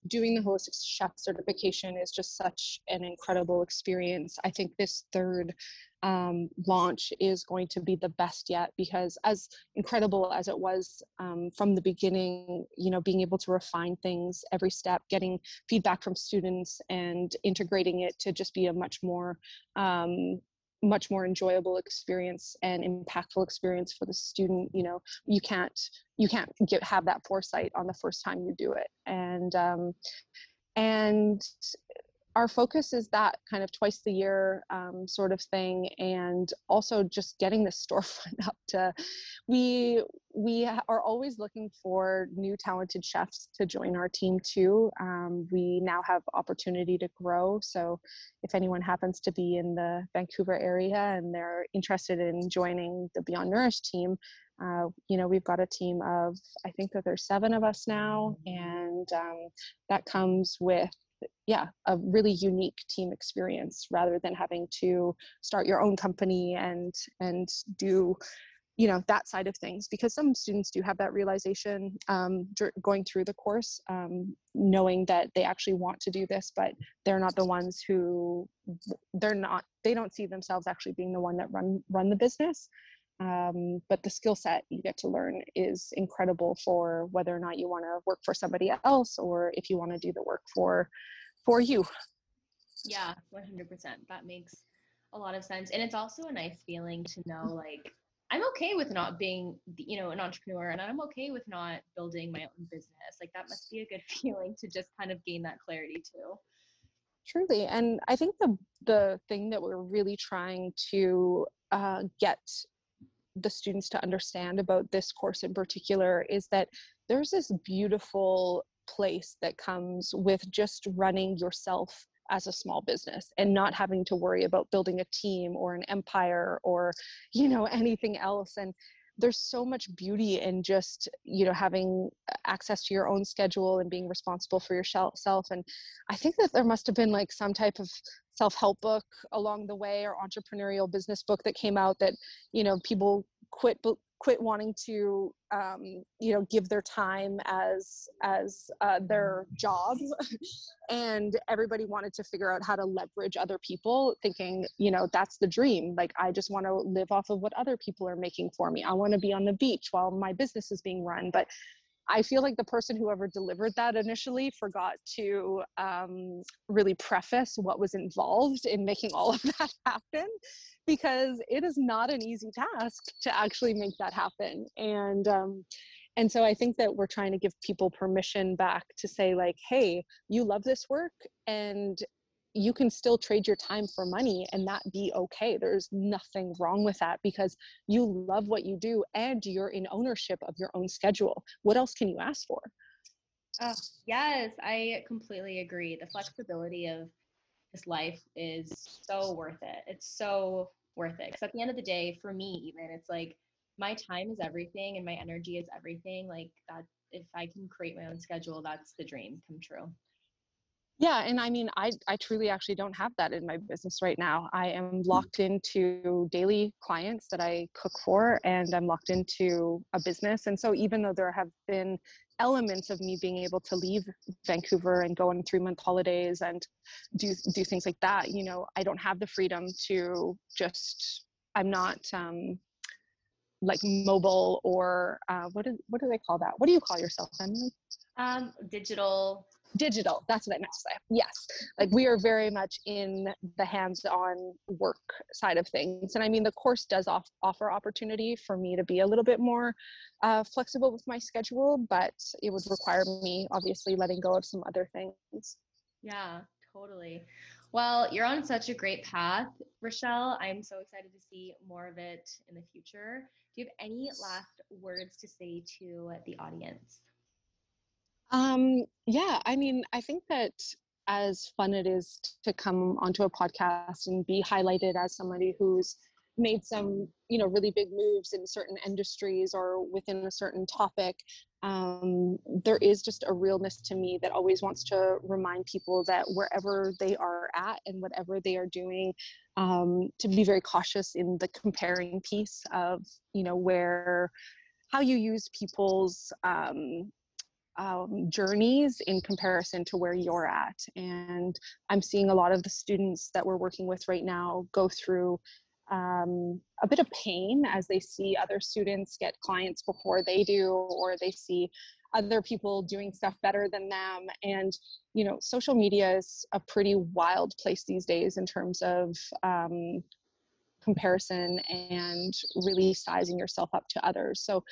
Speaker 2: doing the holistic chef certification is just such an incredible experience. I think this third um, launch is going to be the best yet because, as incredible as it was um, from the beginning, you know, being able to refine things every step, getting feedback from students, and integrating it to just be a much more um, much more enjoyable experience and impactful experience for the student you know you can't you can't get have that foresight on the first time you do it. And um, and our focus is that kind of twice a year um, sort of thing and also just getting the *laughs* storefront up to we we are always looking for new talented chefs to join our team too um, we now have opportunity to grow so if anyone happens to be in the vancouver area and they're interested in joining the beyond nourish team uh, you know we've got a team of i think that there's seven of us now and um, that comes with yeah a really unique team experience rather than having to start your own company and and do you know that side of things because some students do have that realization um, going through the course um, knowing that they actually want to do this but they're not the ones who they're not they don't see themselves actually being the one that run run the business um, but the skill set you get to learn is incredible for whether or not you want to work for somebody else or if you want to do the work for for you.
Speaker 1: Yeah, 100%. That makes a lot of sense. And it's also a nice feeling to know like I'm okay with not being, you know, an entrepreneur and I'm okay with not building my own business. Like that must be a good *laughs* feeling to just kind of gain that clarity too.
Speaker 2: Truly. And I think the the thing that we're really trying to uh, get the students to understand about this course in particular is that there's this beautiful place that comes with just running yourself as a small business and not having to worry about building a team or an empire or you know *laughs* anything else. And there's so much beauty in just you know having access to your own schedule and being responsible for yourself self. and i think that there must have been like some type of self-help book along the way or entrepreneurial business book that came out that you know people quit quit wanting to um, you know give their time as as uh, their job. *laughs* And everybody wanted to figure out how to leverage other people thinking you know that's the dream. Like i just want to live off of what other people are making for me. I want to be on the beach while my business is being run. But I feel like the person who ever delivered that initially forgot to um, really preface what was involved in making all of *laughs* that happen because it is not an easy task to actually make that happen. And um, and so I think that we're trying to give people permission back to say like, hey, you love this work and you can still trade your time for money and that be okay. There's nothing wrong with that because you love what you do and you're in ownership of your own schedule. What else can you ask for?
Speaker 1: Oh, yes, I completely agree. The flexibility of this life is so worth it. It's so worth it. Because at the end of the day, for me, even, it's like my time is everything and my energy is everything. Like that, if I can create my own schedule, that's the dream come true.
Speaker 2: Yeah, and I mean, I I truly actually don't have that in my business right now. I am locked into daily clients that I cook for, and I'm locked into a business. And so, even though there have been elements of me being able to leave Vancouver and go on three month holidays and do do things like that, you know, I don't have the freedom to just. I'm not um, like mobile or uh, what is what do they call that? What do you call yourself, Emily?
Speaker 1: Um, digital
Speaker 2: digital that's what i meant to say yes. Like we are very much in the hands-on work side of things and i mean the course does off- offer opportunity for me to be a little bit more uh, flexible with my schedule but it would require me obviously letting go of some other things.
Speaker 1: Yeah totally. Well you're on such a great path rochelle. I'm so excited to see more of it in the future. Do you have any last words to say to the audience
Speaker 2: um, yeah, I mean, I think that as fun it is to come onto a podcast and be highlighted as somebody who's made some you know really big moves in certain industries or within a certain topic um, there is just a realness to me that always wants to remind people that wherever they are at and whatever they are doing um, to be very cautious in the comparing piece of you know where how you use people's um, um, journeys in comparison to where you're at. And I'm seeing a lot of the students that we're working with right now go through um, a bit of pain as they see other students get clients before they do, or they see other people doing stuff better than them. And, you know, social media is a pretty wild place these days in terms of um, comparison and really sizing yourself up to others. So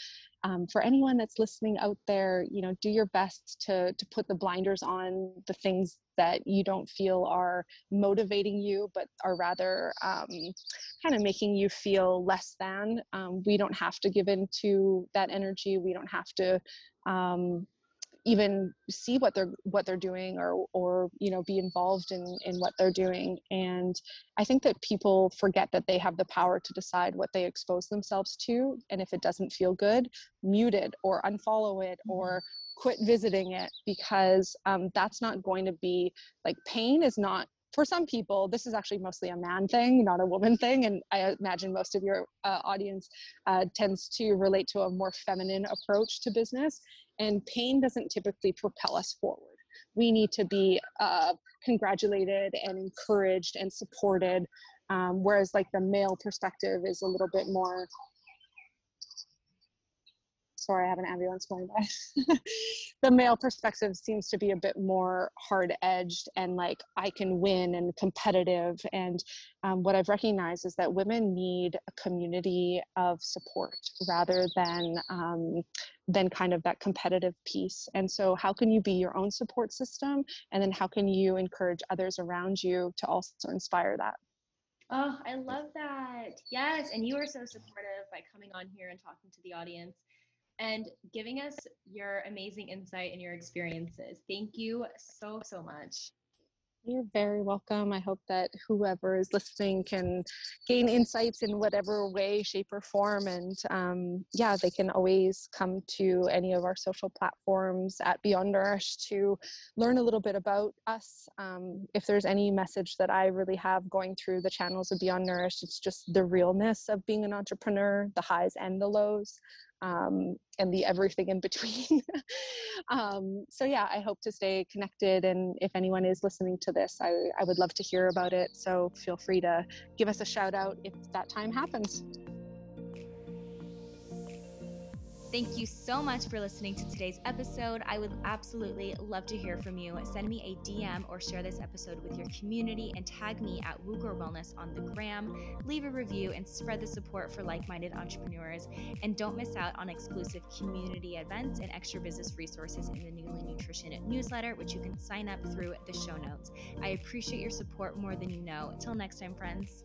Speaker 2: um, for anyone that's listening out there, you know, do your best to to put the blinders on the things that you don't feel are motivating you, but are rather um, kind of making you feel less than. Um, we don't have to give in to that energy. We don't have to um, even see what they're what they're doing or or you know be involved in in what they're doing and i think that people forget that they have the power to decide what they expose themselves to and if it doesn't feel good mute it or unfollow it or mm-hmm. quit visiting it because um, that's not going to be like pain is not for some people, this is actually mostly a man thing, not a woman thing. And I imagine most of your uh, audience uh, tends to relate to a more feminine approach to business. And pain doesn't typically propel us forward. We need to be uh, congratulated and encouraged and supported. Um, whereas, like, the male perspective is a little bit more sorry, I have an ambulance going by. *laughs* the male perspective seems to be a bit more hard edged and like I can win and competitive. And um, what I've recognized is that women need a community of support rather than um, than kind of that competitive piece. And so, how can you be your own support system? And then, how can you encourage others around you to also inspire that?
Speaker 1: Oh, I love that. Yes. And you are so supportive by coming on here and talking to the audience and giving us your amazing insight and your experiences. Thank you so, so much.
Speaker 2: You're very welcome. I hope that whoever is listening can gain insights in whatever way, shape, or form. And um, yeah, they can always come to any of our social platforms at Beyond Nourish to learn a little bit about us. Um, if there's any message that I really have going through the channels of Beyond Nourish, it's just the realness of being an entrepreneur, the highs and the lows um, and the everything in between. *laughs* um, so yeah, I hope to stay connected. And if anyone is listening to this, I, I would love to hear about it. So feel free to give us a shout out if that time happens.
Speaker 1: Thank you so much for listening to today's episode. I would absolutely love to hear from you. Send me a DM or share this episode with your community and tag me at WooGirl Wellness on the gram. Leave a review and spread the support for like minded entrepreneurs. And don't miss out on exclusive community events and extra business resources in the Newly Nutrition newsletter, which you can sign up through the show notes. I appreciate your support more than you know. Till next time, friends.